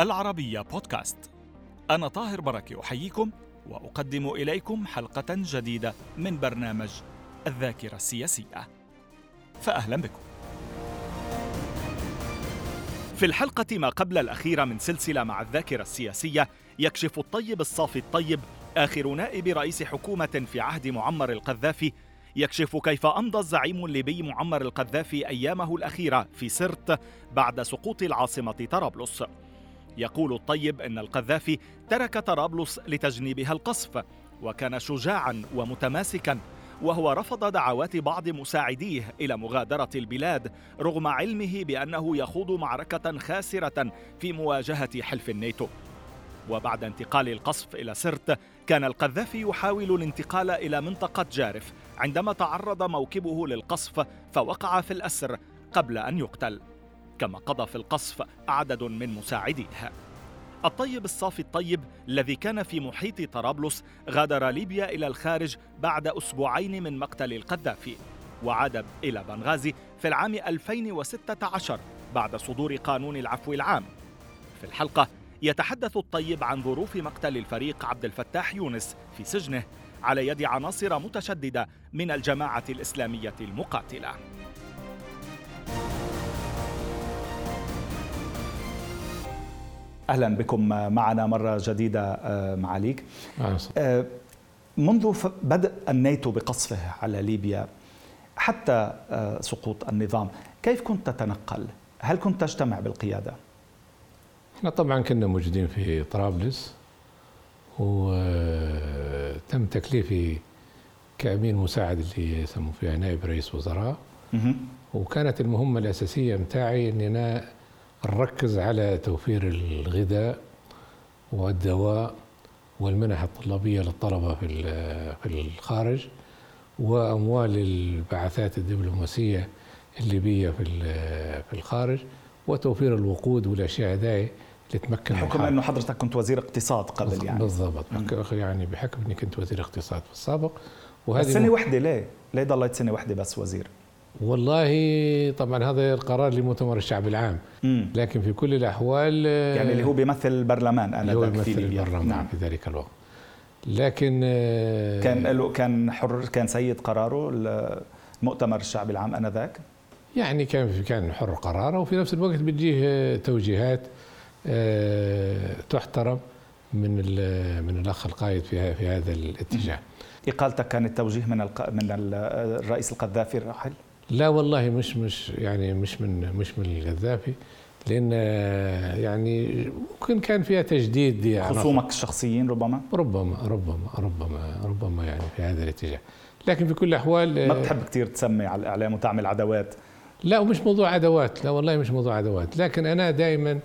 العربية بودكاست. أنا طاهر بركة أحييكم وأقدم إليكم حلقة جديدة من برنامج الذاكرة السياسية. فأهلا بكم. في الحلقة ما قبل الأخيرة من سلسلة مع الذاكرة السياسية يكشف الطيب الصافي الطيب آخر نائب رئيس حكومة في عهد معمر القذافي يكشف كيف أمضى الزعيم الليبي معمر القذافي أيامه الأخيرة في سرت بعد سقوط العاصمة طرابلس. يقول الطيب إن القذافي ترك طرابلس لتجنيبها القصف وكان شجاعا ومتماسكا وهو رفض دعوات بعض مساعديه إلى مغادرة البلاد رغم علمه بأنه يخوض معركة خاسرة في مواجهة حلف الناتو. وبعد انتقال القصف إلى سرت كان القذافي يحاول الانتقال إلى منطقة جارف عندما تعرض موكبه للقصف فوقع في الأسر قبل أن يقتل. كما قضى في القصف عدد من مساعديه الطيب الصافي الطيب الذي كان في محيط طرابلس غادر ليبيا إلى الخارج بعد أسبوعين من مقتل القذافي وعاد إلى بنغازي في العام 2016 بعد صدور قانون العفو العام. في الحلقة يتحدث الطيب عن ظروف مقتل الفريق عبد الفتاح يونس في سجنه على يد عناصر متشددة من الجماعة الإسلامية المقاتلة. أهلا بكم معنا مرة جديدة آه، معاليك آه، منذ بدء الناتو بقصفه على ليبيا حتى آه، سقوط النظام كيف كنت تتنقل؟ هل كنت تجتمع بالقيادة؟ إحنا طبعا كنا موجودين في طرابلس وتم تكليفي كامين مساعد اللي يسموا فيها نائب رئيس وزراء. وكانت المهمة الأساسية متاعي اني أنا نركز على توفير الغذاء والدواء والمنح الطلابية للطلبة في في الخارج وأموال البعثات الدبلوماسية الليبية في في الخارج وتوفير الوقود والأشياء هذه لتمكن بحكم أنه حضرتك كنت وزير اقتصاد قبل يعني بالضبط يعني بحكم أني كنت وزير اقتصاد في السابق وهذه بس سنة واحدة ليه؟ ليه ضليت سنة واحدة بس وزير؟ والله طبعا هذا القرار لمؤتمر الشعب العام. مم. لكن في كل الأحوال يعني اللي هو بيمثل البرلمان أنا هو بيمثل البرلمان نعم. في ذلك الوقت. لكن كان له كان حر كان سيد قراره مؤتمر الشعب العام آنذاك؟ يعني كان كان حر قراره وفي نفس الوقت بتجيه توجيهات آه، تحترم من من الأخ القائد في في هذا الاتجاه. إقالتك كانت توجيه من من الرئيس القذافي الراحل؟ لا والله مش مش يعني مش من مش من القذافي لأن يعني ممكن كان فيها تجديد يعني خصومك الشخصيين ربما؟ ربما ربما ربما ربما يعني في هذا الاتجاه. لكن في كل الأحوال ما بتحب كثير تسمي على الإعلام وتعمل عدوات؟ لا ومش موضوع عدوات لا والله مش موضوع عدوات. لكن أنا دائما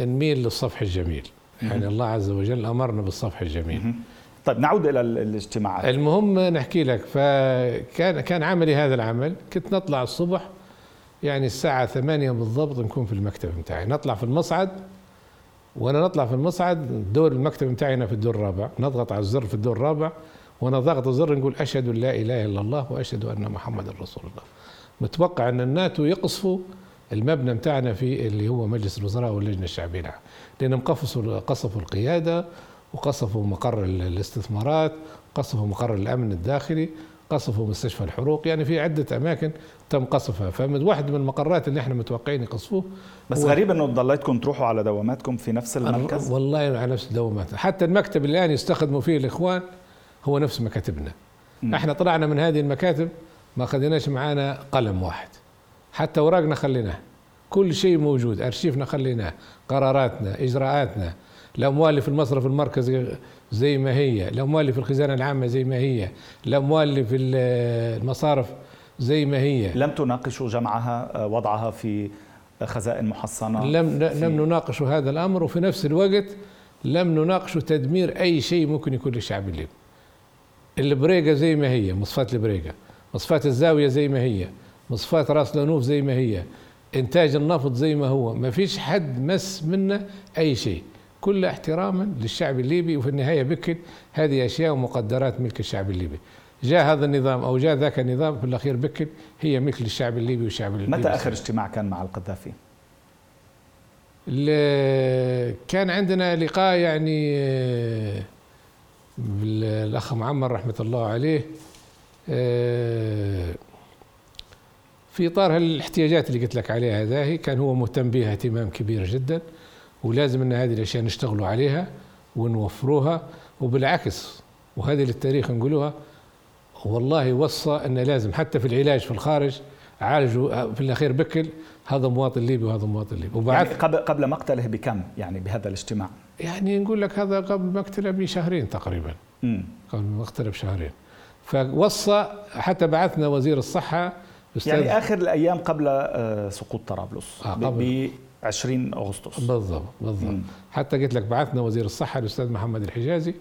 نميل للصفح الجميل. يعني الله عز وجل أمرنا بالصفح الجميل. طيب نعود إلى الاجتماعات. المهم نحكي لك فكان كان عملي هذا العمل. كنت نطلع الصبح يعني الساعة ثمانية بالضبط نكون في المكتب بتاعي نطلع في المصعد وأنا نطلع في المصعد دور المكتب بتاعي في الدور الرابع. نضغط على الزر في الدور الرابع وأنا ضغط الزر نقول أشهد أن لا إله إلا الله وأشهد أن محمدا رسول الله. متوقع أن الناتو يقصفوا المبنى بتاعنا في اللي هو مجلس الوزراء واللجنة الشعبية. قصفوا قصفوا القيادة وقصفوا مقر الاستثمارات قصفوا مقر الأمن الداخلي قصفوا مستشفى الحروق يعني في عدة أماكن تم قصفها. فمن واحد من المقرات اللي إحنا متوقعين يقصفوه بس غريب إنه ضليتكم تروحوا على دواماتكم في نفس المركز؟ والله على نفس الدوامات حتى المكتب اللي الآن يستخدموا فيه الإخوان هو نفس مكاتبنا. م. إحنا طلعنا من هذه المكاتب ما خذيناش معانا قلم واحد. حتى أوراقنا خليناه كل شيء موجود أرشيفنا خليناه قراراتنا إجراءاتنا. الاموال اللي في المصرف المركزي زي ما هي الاموال اللي في الخزانة العامة زي ما هي الاموال اللي في المصارف زي ما هي. لم تناقشوا جمعها وضعها في خزائن محصنة؟ لم لم نناقش هذا الأمر وفي نفس الوقت لم نناقش تدمير أي شيء ممكن يكون للشعب الليبي. البريقة زي ما هي مصفات البريقة مصفات الزاوية زي ما هي مصفات راس لانوف زي ما هي إنتاج النفط زي ما هو ما فيش حد مس منا أي شيء. كل احتراما للشعب الليبي وفي النهاية بكل هذه أشياء ومقدرات ملك الشعب الليبي. جاء هذا النظام أو جاء ذاك النظام في الأخير بكل هي ملك للشعب الليبي والشعب الليبي. متى آخر اجتماع كان مع القذافي؟ كان عندنا لقاء يعني بالأخ معمر رحمة الله عليه في إطار الاحتياجات اللي قلت لك عليها هذه كان هو مهتم بها اهتمام كبير جدا. ولازم إن هذه الأشياء نشتغلوا عليها ونوفروها وبالعكس وهذه للتاريخ نقولوها والله وصى إن لازم حتى في العلاج في الخارج عالجوا في الأخير بكل هذا مواطن ليبي وهذا مواطن ليبي. وبعد يعني قبل قبل مقتله بكم؟ يعني بهذا الاجتماع؟ يعني نقول لك هذا قبل مقتله بشهرين تقريبا. امم قبل مقتله بشهرين. فوصى حتى بعثنا وزير الصحة يعني آخر الأيام قبل آه، سقوط طرابلس. آه ب 20 أغسطس. بالضبط بالضبط. حتى قلت لك بعثنا وزير الصحة الأستاذ محمد الحجازي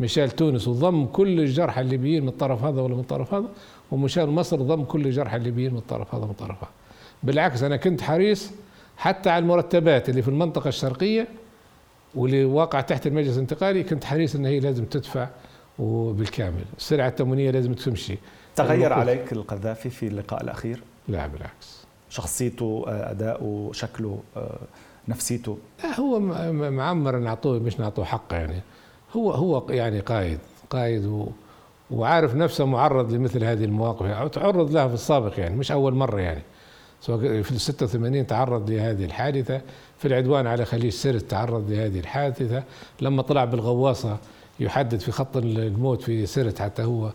مشال تونس وضم كل الجرحى الليبيين من الطرف هذا ولا من الطرف هذا ومشال مصر ضم كل الجرحى الليبيين من الطرف هذا ومن الطرف هذا. بالعكس أنا كنت حريص حتى على المرتبات اللي في المنطقة الشرقية واللي واقع تحت المجلس الانتقالي كنت حريص ان هي لازم تدفع وبالكامل. السلعة التموينية لازم تمشي. تغير عليك القذافي في اللقاء الأخير؟ لا بالعكس. شخصيته أداؤه شكله نفسيته. لا هو معمر نعطوه مش نعطوه حقه يعني. هو هو يعني قائد قائد و وعارف نفسه معرض لمثل هذه المواقف. أو تعرض لها في السابق يعني مش أول مرة يعني. سواء في ال 86 تعرض لهذه الحادثة في العدوان على خليج سرت تعرض لهذه الحادثة. لما طلع بالغواصة يحدد في خط الموت في سرت حتى هو.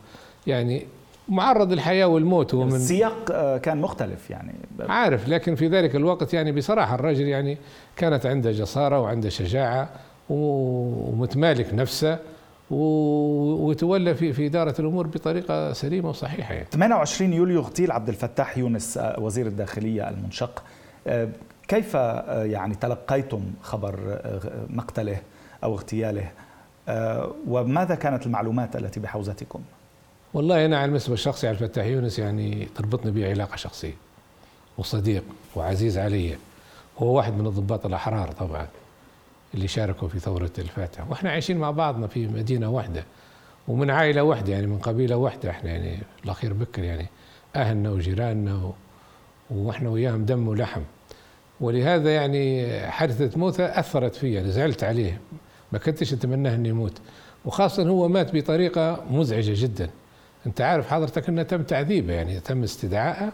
يعني معرض للحياه والموت هو من السياق آه، كان مختلف يعني عارف لكن في ذلك الوقت يعني بصراحة الرجل يعني كانت عنده جساره وعنده شجاعة ومتمالك نفسه وتولى في في إدارة الأمور بطريقة سليمة وصحيحة يعني. 28 يوليو اغتيل عبد الفتاح يونس آه، وزير الداخلية المنشق آه، كيف يعني تلقيتم خبر مقتله أو اغتياله وماذا كانت المعلومات التي بحوزتكم؟ والله أنا على المستوى الشخصي على الفتاح يونس يعني تربطني به علاقة شخصية وصديق وعزيز علي. هو واحد من الضباط الأحرار طبعا اللي شاركوا في ثورة الفاتح وإحنا عايشين مع بعضنا في مدينة واحدة ومن عائلة واحدة يعني من قبيلة واحدة إحنا يعني الأخير بكر يعني أهلنا وجيراننا و... وإحنا وياهم دم ولحم. ولهذا يعني حادثة موته أثرت فيه يعني زعلت عليه. ما كنتش أتمناه أنه يموت. وخاصة هو مات بطريقة مزعجة جدا. انت عارف حضرتك انه تم تعذيبه يعني تم استدعائه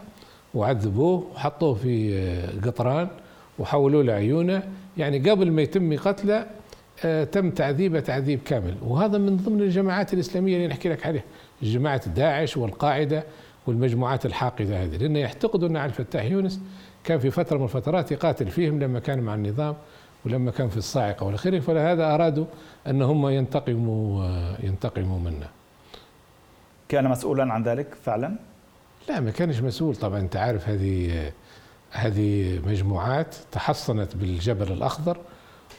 وعذبوه وحطوه في قطران وحولوا له عيونه يعني قبل ما يتم قتله آه، تم تعذيبه تعذيب كامل. وهذا من ضمن الجماعات الإسلامية اللي نحكي لك عليها جماعة داعش والقاعدة والمجموعات الحاقدة هذه. لأن يعتقدوا أن علي الفتاح يونس كان في فترة من الفترات يقاتل فيهم لما كان مع النظام ولما كان في الصاعقة والاخير فلهذا أرادوا ان هم ينتقموا آه، ينتقموا منه. كان مسؤولا عن ذلك فعلا؟ لا ما كانش مسؤول. طبعا أنت عارف هذه هذه مجموعات تحصنت بالجبل الأخضر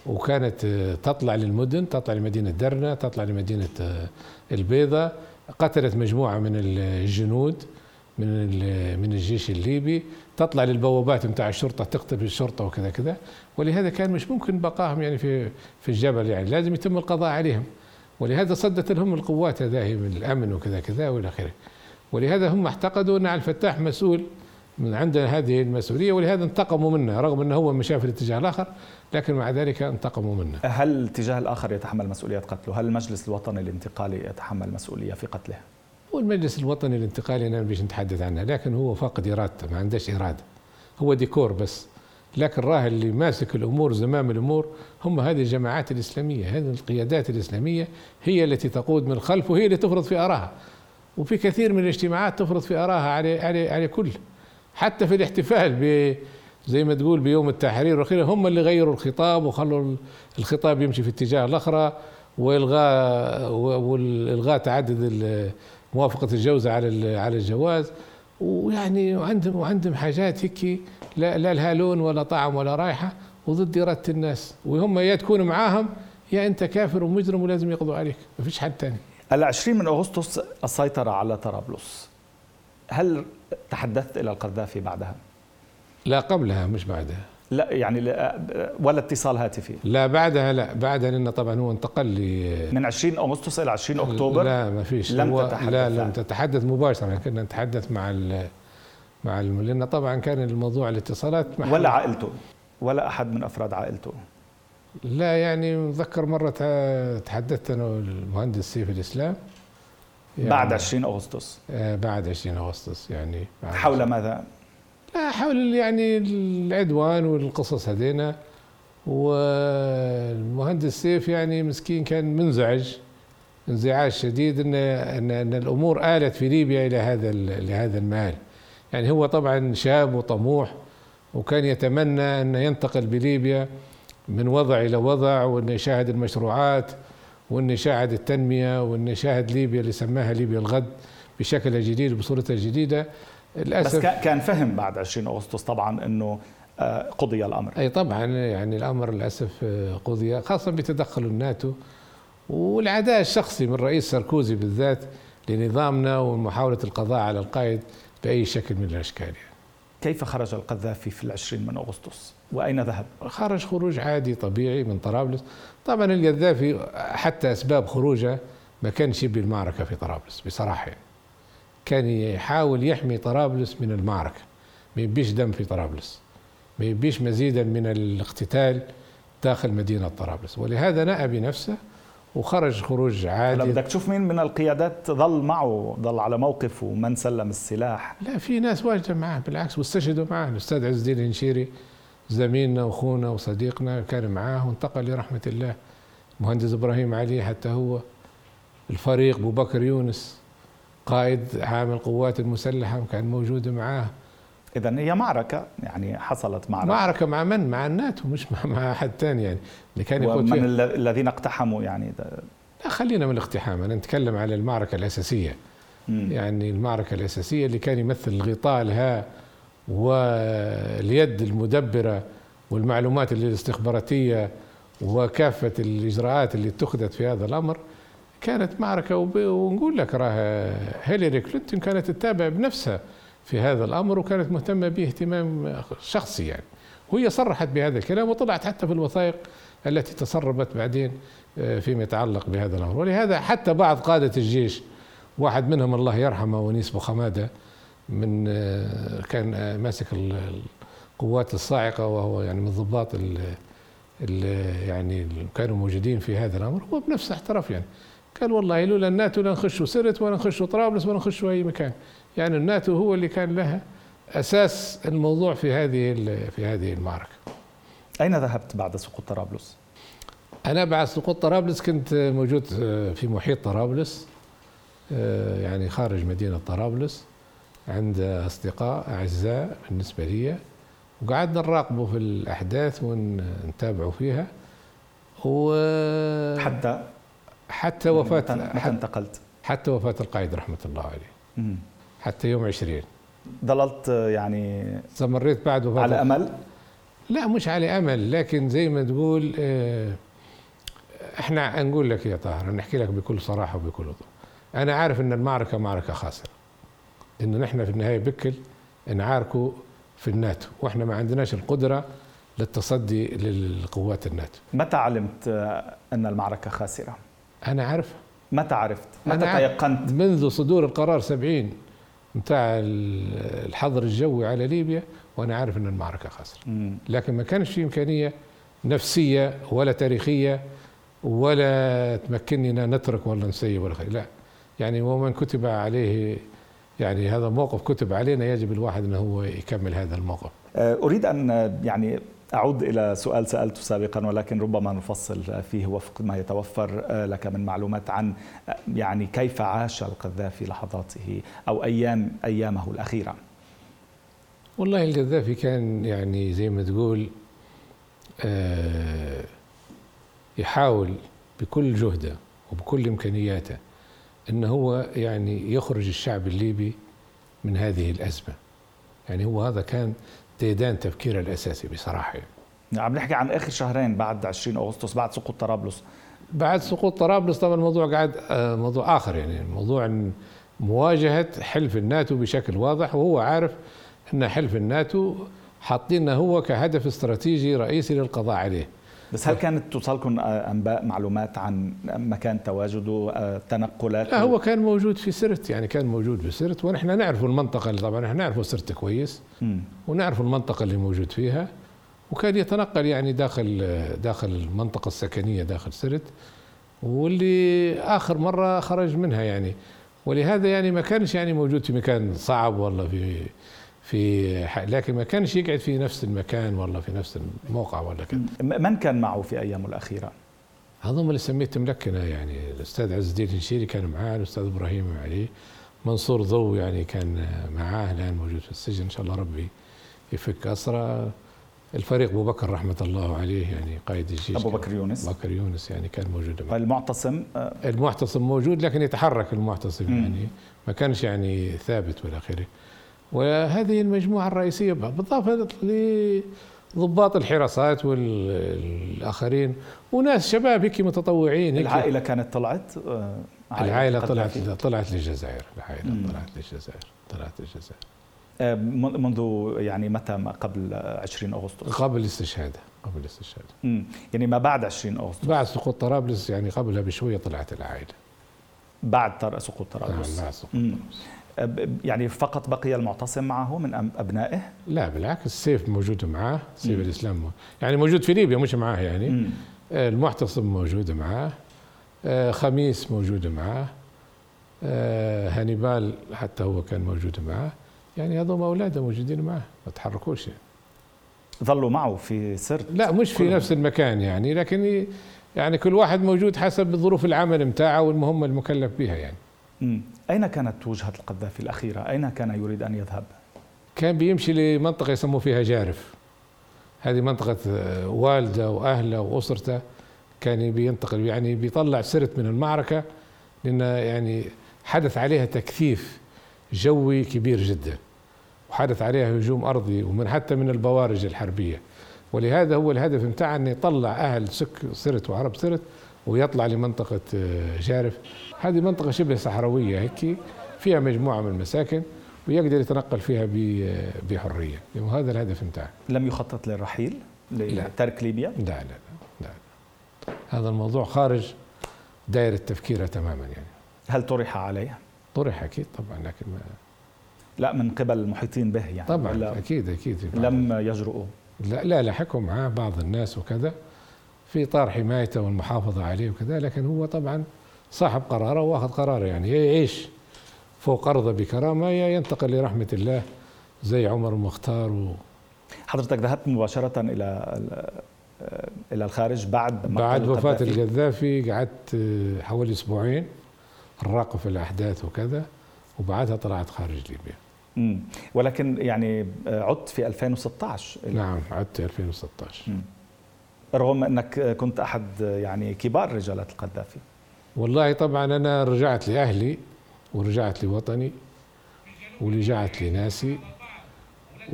وكانت تطلع للمدن تطلع لمدينة درنا تطلع لمدينة البيضة. قتلت مجموعة من الجنود من من الجيش الليبي. تطلع للبوابات نتاع الشرطة تقتل الشرطه وكذا كذا. ولهذا كان مش ممكن بقائهم يعني في في الجبل يعني. لازم يتم القضاء عليهم. ولهذا صدت لهم القوات هذه من الأمن وكذا كذا وإلى آخره ولهذا هم اعتقدوا أن الفتاح مسؤول من عندنا هذه المسؤولية ولهذا انتقموا منه رغم أنه هو مشى في الاتجاه الآخر لكن مع ذلك انتقموا منه. هل الاتجاه الآخر يتحمل مسؤوليه قتله؟ هل المجلس الوطني الانتقالي يتحمل مسؤولية في قتله؟ هو المجلس الوطني الانتقالي أنا مش نتحدث عنه لكن هو فاقد إرادته ما عندهش إرادة. هو ديكور بس لكن راه اللي ماسك الأمور زمام الأمور هم هذه الجماعات الإسلامية هذه القيادات الإسلامية هي التي تقود من الخلف وهي اللي تفرض في آرائها. وفي كثير من الاجتماعات تفرض في آرائها على على على كل. حتى في الاحتفال ب زي ما تقول بيوم التحرير وأخيرا هم اللي غيروا الخطاب وخلوا الخطاب يمشي في اتجاه الأخرى وإلغاء والغاء تعدد موافقة الجوزة على على الجواز. ويعني وعندهم وعندهم حاجات هيك لا, لا لها لون ولا طعم ولا رائحة وضد اراده الناس. وهم يا تكون معاهم يا أنت كافر ومجرم ولازم يقضوا عليك. ما فيش حد ثاني العشرين من أغسطس السيطرة على طرابلس. هل تحدثت إلى القذافي بعدها؟ لا قبلها مش بعدها. لا يعني ولا اتصال هاتفي. لا بعدها لا بعدها لأن طبعا هو انتقل لي. من 20 أغسطس إلى 20 أكتوبر؟ لا ما فيش. لم تتحدث لا لم تتحدث مباشرة. كنا نتحدث مع ال مع لأن طبعا كان الموضوع الاتصالات ولا عائلته ولا أحد من أفراد عائلته. لا يعني متذكر مرة تحدثت أنا والمهندس سيف الإسلام. يعني بعد 20 أغسطس. آه، بعد 20 أغسطس يعني حول ماذا؟ لا حول يعني العدوان والقصص هذينا. والمهندس سيف يعني مسكين كان منزعج انزعاج شديد ان ان, أن الأمور آلت في ليبيا إلى هذا لهذا المآل. يعني هو طبعا شاب وطموح وكان يتمنى أن ينتقل بليبيا من وضع إلى وضع وأن يشاهد المشروعات وأن يشاهد التنمية وأن يشاهد ليبيا اللي سماها ليبيا الغد بشكلها الجديد وبصورتها الجديده للأسف بس كان فهم بعد 20 أغسطس طبعا إنه آه، قضي الأمر. أي طبعا يعني الأمر للأسف آه، قضي خاصه بتدخل الناتو. والعداء الشخصي من رئيس ساركوزي بالذات لنظامنا ومحاولة القضاء على القائد بأي شكل من الأشكال يعني. كيف خرج القذافي في العشرين من أغسطس وأين ذهب؟ خرج خروج عادي طبيعي من طرابلس طبعا القذافي حتى أسباب خروجه ما كانش يبي المعركة في طرابلس بصراحة يعني. كان يحاول يحمي طرابلس من المعركة ما يبيش دم في طرابلس ما يبيش مزيدا من الاقتتال داخل مدينة طرابلس ولهذا نأى بنفسه وخرج خروج عادي. بدك تشوف مين من القيادات ظل معه ظل على موقف ومن سلم السلاح. لا في ناس واجده معه بالعكس واستشهدوا معه الأستاذ عز الدين الهنشيري زميلنا وأخونا وصديقنا كان معاه وانتقل لرحمة الله. مهندس إبراهيم علي حتى هو. الفريق أبو بكر يونس قائد عام القوات المسلحة كان موجود معاه. إذا هي معركة يعني حصلت معركة. معركة مع من؟ مع الناتو مش مع, مع أحد ثاني يعني. اللي كان يقود ومن الذين اقتحموا يعني لا خلينا من الاقتحام. أنا نتكلم على المعركة الأساسية. مم. يعني المعركة الأساسية اللي كان يمثل الغطاء لها واليد المدبرة والمعلومات الاستخباراتية وكافة الإجراءات اللي اتخذت في هذا الأمر كانت معركة. ونقول لك راه هيلاري كلينتون كانت تتابع بنفسها. في هذا الأمر وكانت مهتمة به اهتمام شخصي يعني. وهي صرحت بهذا الكلام وطلعت حتى في الوثائق التي تسربت بعدين آه، فيما يتعلق بهذا الأمر. ولهذا حتى بعض قادة الجيش واحد منهم الله يرحمه ونيس بوخماده من آه، كان آه، ماسك القوات الصاعقة وهو يعني من الضباط يعني كانوا موجودين في هذا الأمر. هو بنفسه احترف يعني. قال والله لولا الناتو لنخشوا سرت ولا نخشوا طرابلس ولا نخشوا أي مكان. يعني الناتو هو اللي كان لها أساس الموضوع في هذه في هذه المعركة. أين ذهبت بعد سقوط طرابلس؟ أنا بعد سقوط طرابلس كنت موجود في محيط طرابلس يعني خارج مدينة طرابلس عند أصدقاء أعزاء بالنسبة لي وقعدنا نراقبه في الأحداث ونتابعوا فيها و حتى حتى وفاه متى انتقلت؟ حتى وفاة القائد رحمة الله عليه. حتى يوم 20 ظللت يعني استمريت بعده على أمل؟ لا مش على أمل لكن زي ما تقول آه، إحنا نقول لك يا طاهر نحكي لك بكل صراحة وبكل وضوح أنا عارف إن المعركة معركة خاسرة. إنه نحن في النهاية بكل نعاركوا في الناتو وإحنا ما عندناش القدرة للتصدي للقوات الناتو. متى علمت أن المعركة خاسرة؟ أنا عارف متى عرفت؟ متى تيقنت؟ منذ صدور القرار 70 بتاع الحظر الجوي على ليبيا وأنا عارف إن المعركة خسر لكن ما كانش في إمكانية نفسية ولا تاريخية ولا تمكننا نترك ولا نسيب ولا خير. لا. يعني ومن كتب عليه يعني هذا موقف كتب علينا يجب الواحد إنه هو يكمل هذا الموقف. أه، أريد أن يعني أعود إلى سؤال سألته سابقا ولكن ربما نفصل فيه وفق ما يتوفر آه، لك من معلومات عن آه، يعني كيف عاش القذافي لحظاته أو أيام أيامه الأخيرة. والله القذافي كان يعني زي ما تقول آه، يحاول بكل جهده وبكل إمكانياته أنه هو يعني يخرج الشعب الليبي من هذه الأزمة. يعني هو هذا كان ديدان تفكيره الأساسي بصراحة يعني. عم نحكي عن آخر شهرين بعد 20 أغسطس بعد سقوط طرابلس بعد سقوط طرابلس طبعا الموضوع قاعد آه، موضوع آخر يعني موضوع مواجهة حلف الناتو بشكل واضح وهو عارف إن حلف الناتو حاطينه هو كهدف استراتيجي رئيسي للقضاء عليه بس هل كانت توصلكم انباء معلومات عن مكان تواجده آه، تنقلات؟ لا هو كان موجود في سرت يعني كان موجود في سرت ونحن نعرف المنطقة اللي طبعا إحنا نعرف سرت كويس ونعرف المنطقة اللي موجود فيها وكان يتنقل يعني داخل داخل المنطقة السكنية داخل سرت واللي آخر مرة خرج منها يعني. ولهذا يعني ما كانش يعني موجود في مكان صعب والله في في لكن ما كانش يقعد في نفس المكان ولا في نفس الموقع ولا كذا من كان معه في أيامه الأخيرة؟ هذول اللي سميت ملكنه يعني الأستاذ عز الدين الشيري كان معاه الأستاذ إبراهيم علي منصور ضو يعني كان معاه الآن موجود في السجن إن شاء الله ربي يفك اسرى الفريق أبو بكر رحمة الله عليه يعني قائد الجيش أبو بكر يونس. بكر يونس يعني كان موجود معه. المعتصم آه، المعتصم موجود لكن يتحرك المعتصم يعني ما كانش يعني ثابت والى آخره. وهذه المجموعة الرئيسية بالاضافه لضباط الحراسات والآخرين. وناس شباب هيك متطوعين هيك. العائلة كانت طلعت؟ آه، العائلة طلعت طلعت للجزائر. العائلة طلعت للجزائر طلعت للجزائر. آه، منذ يعني متى ما قبل 20 أغسطس؟ قبل الاستشهاد قبل الاستشهاد. يعني ما بعد 20 أغسطس. بعد سقوط طرابلس يعني قبلها بشوية طلعت العائلة. بعد سقوط طرابلس. نعم بعد سقوط طرابلس. يعني فقط بقي المعتصم معه من أبنائه؟ لا بالعكس السيف موجود معاه سيف مم. الإسلام يعني موجود في ليبيا مش معاه يعني مم. آه، المعتصم موجود معاه خميس موجود معاه هانيبال حتى هو كان موجود معاه يعني هذول أولاده موجودين معه ما تحركوش يعني. ظلوا معه في سرت لا مش في نفس المكان يعني لكن يعني كل واحد موجود حسب ظروف العمل متاعه والمهمة المكلف بها يعني أين كانت وجهة القذافي الأخيرة؟ أين كان يريد أن يذهب؟ كان بيمشي لمنطقة يسموا فيها جارف. هذه منطقة آه، والدة واهله وأسرته. كان بينتقل يعني بيطلع سرت من المعركة لأن يعني حدث عليها تكثيف جوي كبير جدا. وحدث عليها هجوم أرضي ومن حتى من البوارج الحربية. ولهذا هو الهدف متاعه أن يطلع أهل سك سرت وعرب سرت ويطلع لمنطقة آه، جارف. هذه منطقة شبه صحراوية هيك فيها مجموعة من المساكن ويقدر يتنقل فيها آه، بحرية. وهذا الهدف متاعه لم يخطط للرحيل؟ لترك ليبيا؟ لا لا لا, لا. هذا الموضوع خارج دائرة تفكيره تماما يعني. هل طرح عليه؟ طرح أكيد طبعا لكن ما. لا من قبل المحيطين به يعني. طبعا أكيد أكيد. لم يجرؤوا؟ لا لا لحقوا معاه بعض الناس وكذا. في إطار حمايته والمحافظة عليه وكذا لكن هو طبعا صاحب قراره واخذ قراره يعني. يعيش فوق ارضه بكرامة يا ينتقل لرحمة الله زي عمر المختار و حضرتك ذهبت مباشرة إلى إلى الخارج بعد بعد وفاة القذافي. قعدت حوالي أسبوعين الراقب في الأحداث وكذا وبعدها طلعت خارج ليبيا. امم ولكن يعني عدت في 2016 نعم عدت 2016 مم. رغم أنك كنت أحد يعني كبار رجالات القذافي. والله طبعا أنا رجعت لأهلي ورجعت لوطني ورجعت لناسي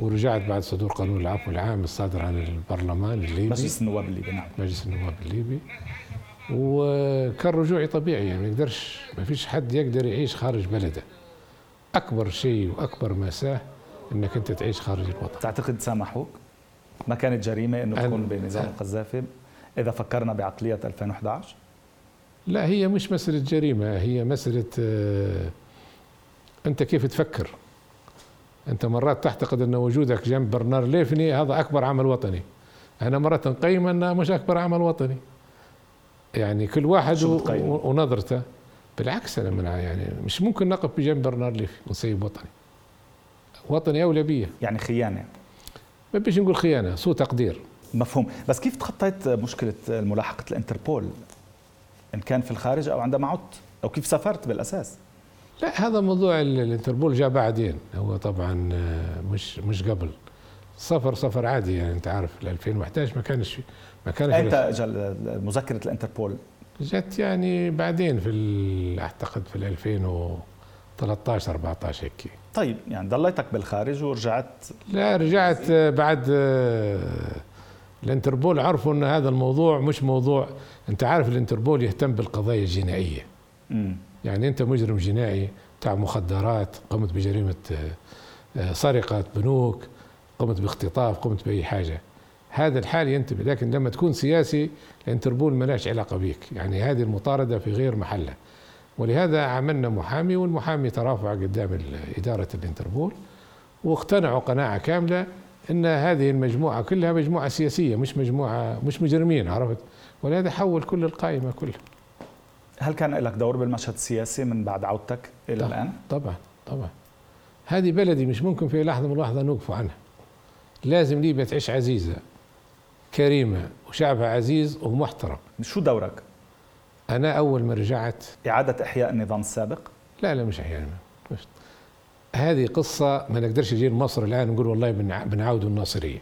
ورجعت بعد صدور قانون العفو العام الصادر عن البرلمان الليبي. مجلس النواب الليبي نعم. مجلس النواب الليبي. وكان رجوعي طبيعي يعني ما يقدرش ما فيش حد يقدر يعيش خارج بلده. أكبر شيء وأكبر ماساه إنك أنت تعيش خارج الوطن. تعتقد سامحوك؟ ما كانت جريمة إنه تكون بنظام القذافي؟ إذا فكرنا بعقلية 2011 لا هي مش مسألة جريمة هي مسألة آه أنت كيف تفكر؟ أنت مرات تعتقد أن وجودك جنب برنار ليفني هذا أكبر عمل وطني. أنا مرات نقيم انه مش أكبر عمل وطني. يعني كل واحد ونظرته. بالعكس أنا من يعني مش ممكن نقف بجنب برنار ليفي ونسيب وطني. وطني أولى بيه يعني خيانة. ما بيش نقول خيانة سوء تقدير. مفهوم. بس كيف تخطيت مشكلة ملاحقه الانتربول؟ إن كان في الخارج أو عندما عدت؟ أو كيف سافرت بالأساس؟ لا هذا موضوع الانتربول جاء بعدين. هو طبعا آه، مش مش قبل. سفر سفر عادي يعني أنت عارف 2011 ما كانش ما كانش أنت مذكرة الانتربول؟ جت يعني بعدين في أعتقد في 2013 14 هيك. طيب يعني ضليتك بالخارج ورجعت. لا رجعت بعد الانتربول. عرفوا إن هذا الموضوع مش موضوع أنت عارف الانتربول يهتم بالقضايا الجنائية. م. يعني أنت مجرم جنائي بتاع مخدرات قمت بجريمة سرقة بنوك قمت باختطاف قمت بأي حاجة. هذا الحال ينتبه لكن لما تكون سياسي الانتربول ملاش علاقة بك يعني هذه المطاردة في غير محلها. ولهذا عملنا محامي والمحامي ترافع قدام إدارة الانتربول واقتنعوا قناعة كاملة إن هذه المجموعة كلها مجموعة سياسية مش مجموعة مش مجرمين عرفت؟ ولهذا حول كل القائمة كلها. هل كان لك دور بالمشهد السياسي من بعد عودتك إلى طبعا الآن؟ طبعا طبعا. هذه بلدي مش ممكن في لحظة من اللحظه نوقف عنها. لازم ليبيا تعيش عزيزة كريمة وشعبها عزيز ومحترم. شو دورك؟ أنا أول ما رجعت. إعادة إحياء النظام السابق؟ لا لا مش مش. هذه قصة ما نقدرش نجي مصر الآن نقول والله بنعاودوا الناصرية.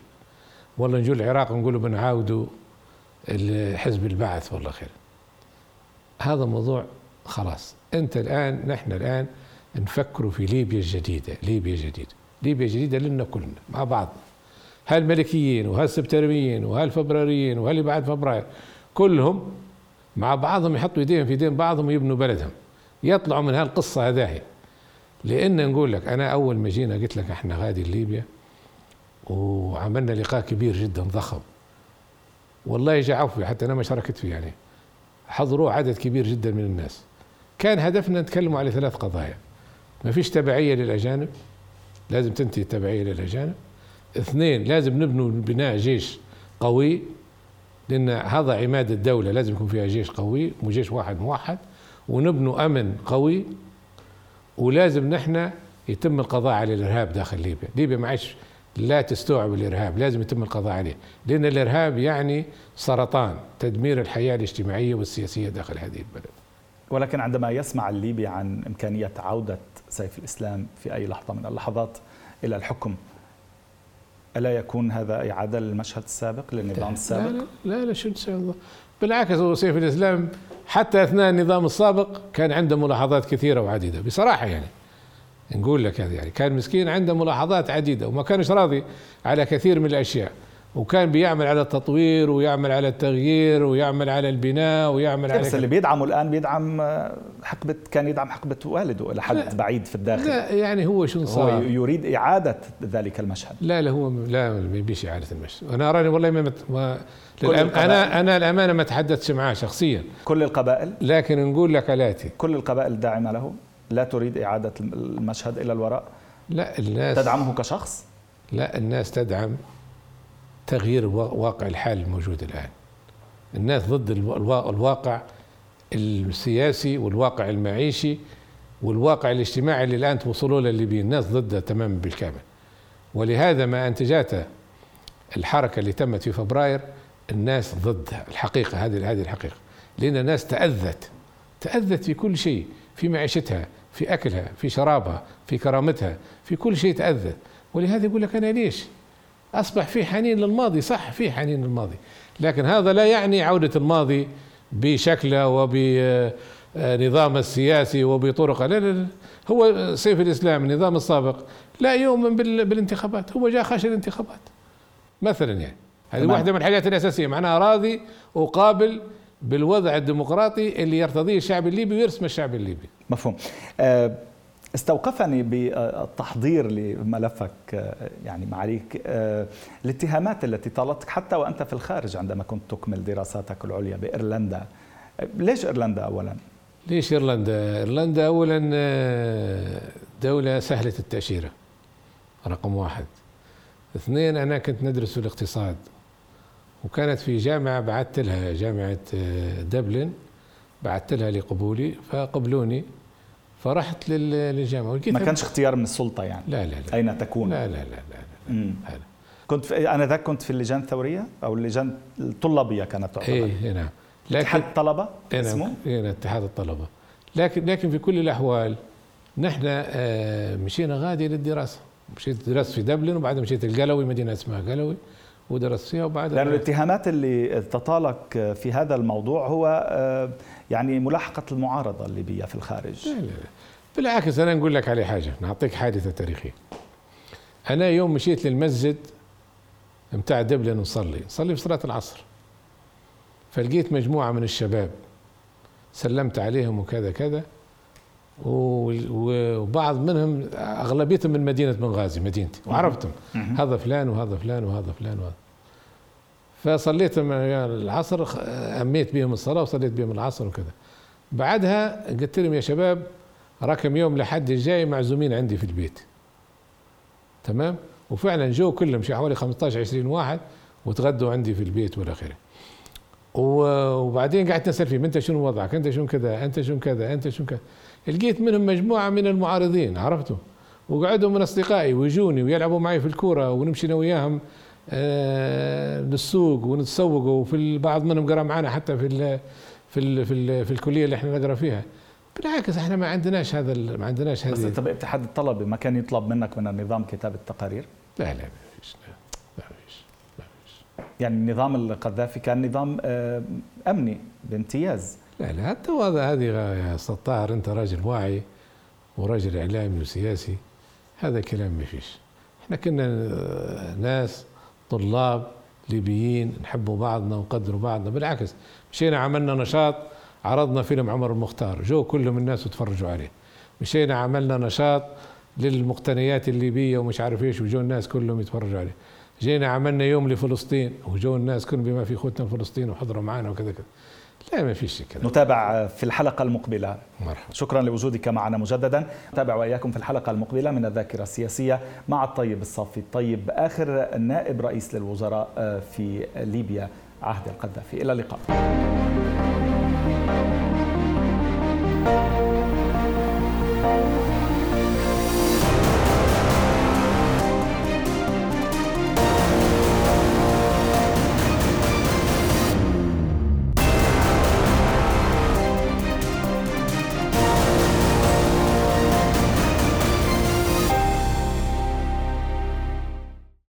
والله نجي العراق نقولوا بنعاودوا حزب البعث والله خير. هذا موضوع خلاص. أنت الآن نحن الآن نفكر في ليبيا الجديدة ليبيا جديدة ليبيا جديدة لنا كلنا مع بعض. هالملكيين وهالسبترميين وهالفبراريين وهاللي بعد فبراير كلهم مع بعضهم يحطوا إيديهم في إيدين بعضهم ويبنوا بلدهم. يطلعوا من هالقصة هذاهي. لأن نقول لك أنا أول ما جينا قلت لك إحنا غادي ليبيا وعملنا لقاء كبير جدا ضخم. والله جاء عفوي حتى أنا ما شاركت فيه يعني. حضروه عدد كبير جدا من الناس. كان هدفنا نتكلم على ثلاث قضايا. ما فيش تبعية للأجانب لازم تنتهي التبعية للأجانب. اثنين لازم نبنوا بناء جيش قوي. لأن هذا عماد الدولة لازم يكون فيها جيش قوي وجيش واحد موحد ونبنوا أمن قوي ولازم نحن يتم القضاء على الإرهاب داخل ليبيا، ليبيا معيش لا تستوعب الإرهاب، لازم يتم القضاء عليه، لأن الإرهاب يعني سرطان تدمير الحياة الاجتماعية والسياسية داخل هذه البلد. ولكن عندما يسمع الليبي عن إمكانية عودة سيف الإسلام في أي لحظة من اللحظات إلى الحكم ألا يكون هذا اعاده للمشهد السابق للنظام السابق؟ لا لا, لا, شو الله بالعكس هو سيف الإسلام حتى أثناء النظام السابق كان عنده ملاحظات كثيرة وعديدة بصراحة يعني. نقول لك هذا يعني كان مسكين عنده ملاحظات عديدة وما كانش راضي على كثير من الأشياء. وكان بيعمل على التطوير ويعمل على التغيير ويعمل على البناء ويعمل على بس اللي بيدعمه الآن بيدعم حقبة كان يدعم حقبة والده إلى حد لا بعيد في الداخل. لا يعني هو شو صار؟ هو يريد إعادة ذلك المشهد. لا لا هو لا ما بيش إعادة المشهد. أنا أراني والله ما, ما أنا أنا الأمانة ما تحدثتش معاه شخصيا. كل القبائل؟ لكن نقول لك ألاتي. كل القبائل داعمة له. لا تريد إعادة المشهد إلى الوراء؟ لا الناس تدعمه كشخص؟ لا الناس تدعم تغيير واقع الحال الموجود الآن. الناس ضد الواقع السياسي والواقع المعيشي والواقع الاجتماعي اللي الآن توصلوا له الليبيين. الناس ضده تماما بالكامل. ولهذا ما أنتجته الحركة اللي تمت في فبراير الناس ضدها. الحقيقة هذه هذه الحقيقة. لأن الناس تأذت تأذت في كل شيء في معيشتها في أكلها في شرابها في كرامتها في كل شيء تأذت. ولهذا يقول لك أنا ليش؟ أصبح في حنين للماضي صح في حنين للماضي. لكن هذا لا يعني عودة الماضي بشكله وبنظام السياسي وبطرق لا لا لا. هو سيف الإسلام النظام السابق لا يؤمن بالانتخابات. هو جاء خشى الانتخابات مثلا يعني. هذه واحدة من الحاجات الأساسية. معناها راضي وقابل بالوضع الديمقراطي اللي يرتضيه الشعب الليبي ويرسم الشعب الليبي. مفهوم. أه استوقفني بالتحضير لملفك يعني معاليك الاتهامات التي طالتك حتى وأنت في الخارج عندما كنت تكمل دراساتك العليا بإيرلندا ليش إيرلندا اولا؟ ليش إيرلندا؟ إيرلندا اولا دولة سهلة التأشيرة رقم واحد اثنين أنا كنت ندرس في الاقتصاد وكانت في جامعة بعثت لها جامعة دبلن بعثت لها لقبولي فقبلوني فرحت للجامعة. ما كانش اختيار من السلطة يعني؟ لا لا لا. أين تكون؟ لا لا لا لا, لا. كنت في أنا ذاك كنت في اللجان الثورية أو اللجان الطلابية كانت تعتبر. إيه نعم اتحاد الطلبة؟ اسمه؟ إيه نعم اتحاد الطلبة. لكن لكن في كل الأحوال نحن آه مشينا غادي للدراسة. مشيت درست في دبلن وبعدها مشيت القلوي مدينة اسمها قلوي. ودرست فيها وبعد لأن الاتهامات اللي تطالك في هذا الموضوع هو آه، يعني ملاحقة المعارضة الليبية في الخارج. لا لا لا. بالعكس أنا نقول لك على حاجة. نعطيك حادثة تاريخية. أنا يوم مشيت للمسجد متاع دبلن نصلي. نصلي في صلاة العصر. فلقيت مجموعة من الشباب سلمت عليهم وكذا كذا. وبعض منهم أغلبيتهم من مدينة بنغازي مدينتي. وعرفتهم. هذا فلان وهذا فلان وهذا فلان وهذا. فصليت العصر أميت بهم الصلاة وصليت بهم العصر وكذا. بعدها قلت لهم يا شباب رقم يوم لحد الجاي معزومين عندي في البيت. تمام؟ وفعلا جو كلهم شي حوالي 15 20 واحد وتغدوا عندي في البيت والى آخره. وبعدين قعدت اسال فيهم أنت شنو وضعك؟ أنت شنو كذا؟ أنت شنو كذا؟ أنت شنو كذا؟ لقيت منهم مجموعة من المعارضين عرفتوا؟ وقعدوا من أصدقائي ويجوني ويلعبوا معي في الكورة ونمشي أنا وياهم آه للسوق ونتسوق وفي البعض منهم قرأ معنا حتى في ال في ال في, ال في الكلية اللي إحنا نقرأ فيها. بالعكس إحنا ما عندناش هذا ما عندناش هذه. بس انت باتحاد الطلبة ما كان يطلب منك من النظام كتابة التقارير؟ لا لا ما فيش لا فيش ما فيش. يعني النظام القذافي كان نظام آه، أمني بامتياز. لا لا حتى هذا هذه يا سطار أنت راجل واعي وراجل إعلامي وسياسي هذا كلام ما فيش. إحنا كنا ناس طلاب ليبيين نحبوا بعضنا ونقدروا بعضنا بالعكس مشينا عملنا نشاط عرضنا فيلم عمر المختار جو كلهم الناس وتفرجوا عليه. مشينا عملنا نشاط للمقتنيات الليبية ومش عارف إيش وجو الناس كلهم يتفرجوا عليه. جينا عملنا يوم لفلسطين وجو الناس كلهم بما في اخوتنا فلسطين وحضروا معنا وكذا كذا. لا ما فيش كده نتابع في الحلقة المقبلة. مرحبا. شكرا لوجودك معنا مجددا. نتابع وإياكم في الحلقة المقبلة من الذاكرة السياسية مع الطيب الصافي الطيب آخر نائب رئيس للوزراء آه، في ليبيا عهد القذافي. إلى اللقاء.